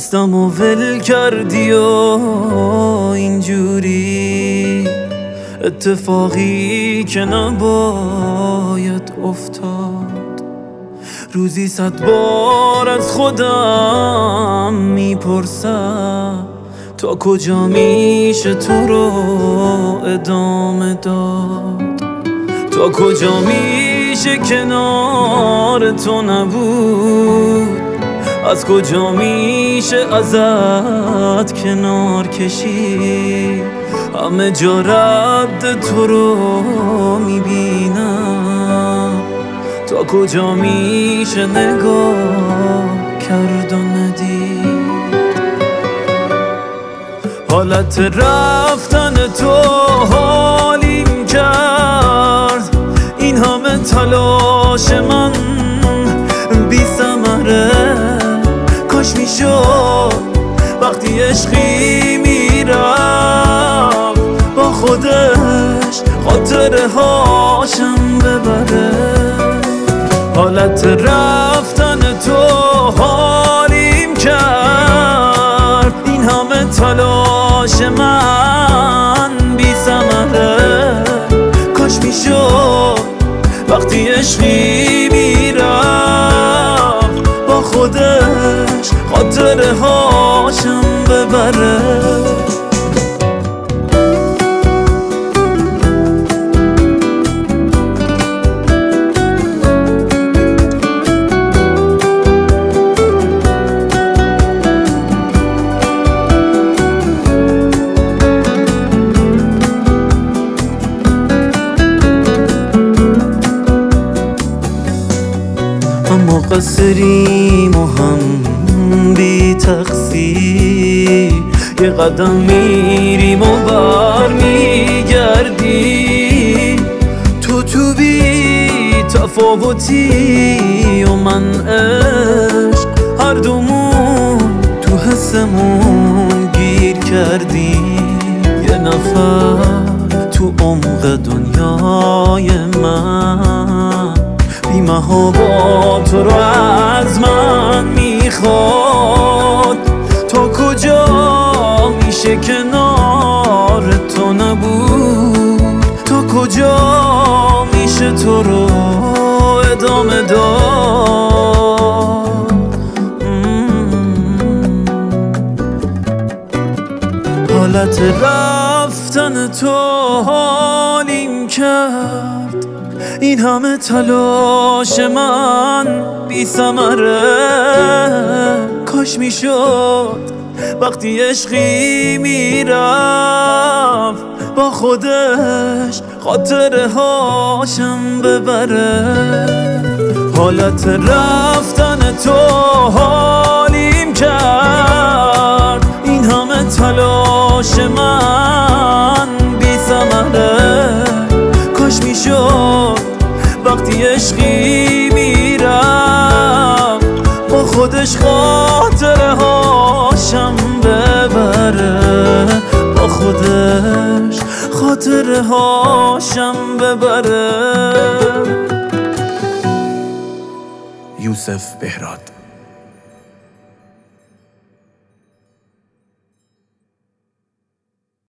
دستم و ول کردی و اینجوری اتفاقی که نباید افتاد. روزی صد بار از خودم می‌پرسم تا کجا میشه تو رو ادامه داد؟ تا کجا میشه کنار تو نبود؟ از کجا میشه ازت کنار کشی؟ همه جا رد تو رو می‌بینم. تا کجا میشه نگاه کرد و ندید؟ حالت رفتن تو حالیم کرد. این همه تلاش من عشقی میرم با خودش خاطره هاشم ببره. حالت رفتن تو حالیم کرد. این همه تلاش من بی سمره کاش می‌شد وقتی عشقی میرم با خودش خاطره هاشم ببره. اما قصریم و بی تقصیر. یه قدم میریم و بر میگردی. تو تو بی تفاوتی و من عشق. هر دومون تو حسمون گیر کردی. یه نفر تو عمق دنیای من. بی با تو رو از من می‌خواد تو رو ادامه داد. حالت رفتن تو حالیم کرد. این همه تلاش من بی سمره کاش می‌شد وقتی عشقی می‌رفت. با خودش خاطره هاشم ببره. حالت رفتن تو حالیم کرد. این همه تلاش من بی سمره کاش می‌شد وقتی عشقی میرم با خودش خاطره هاشم ببره. یوسف بهراد.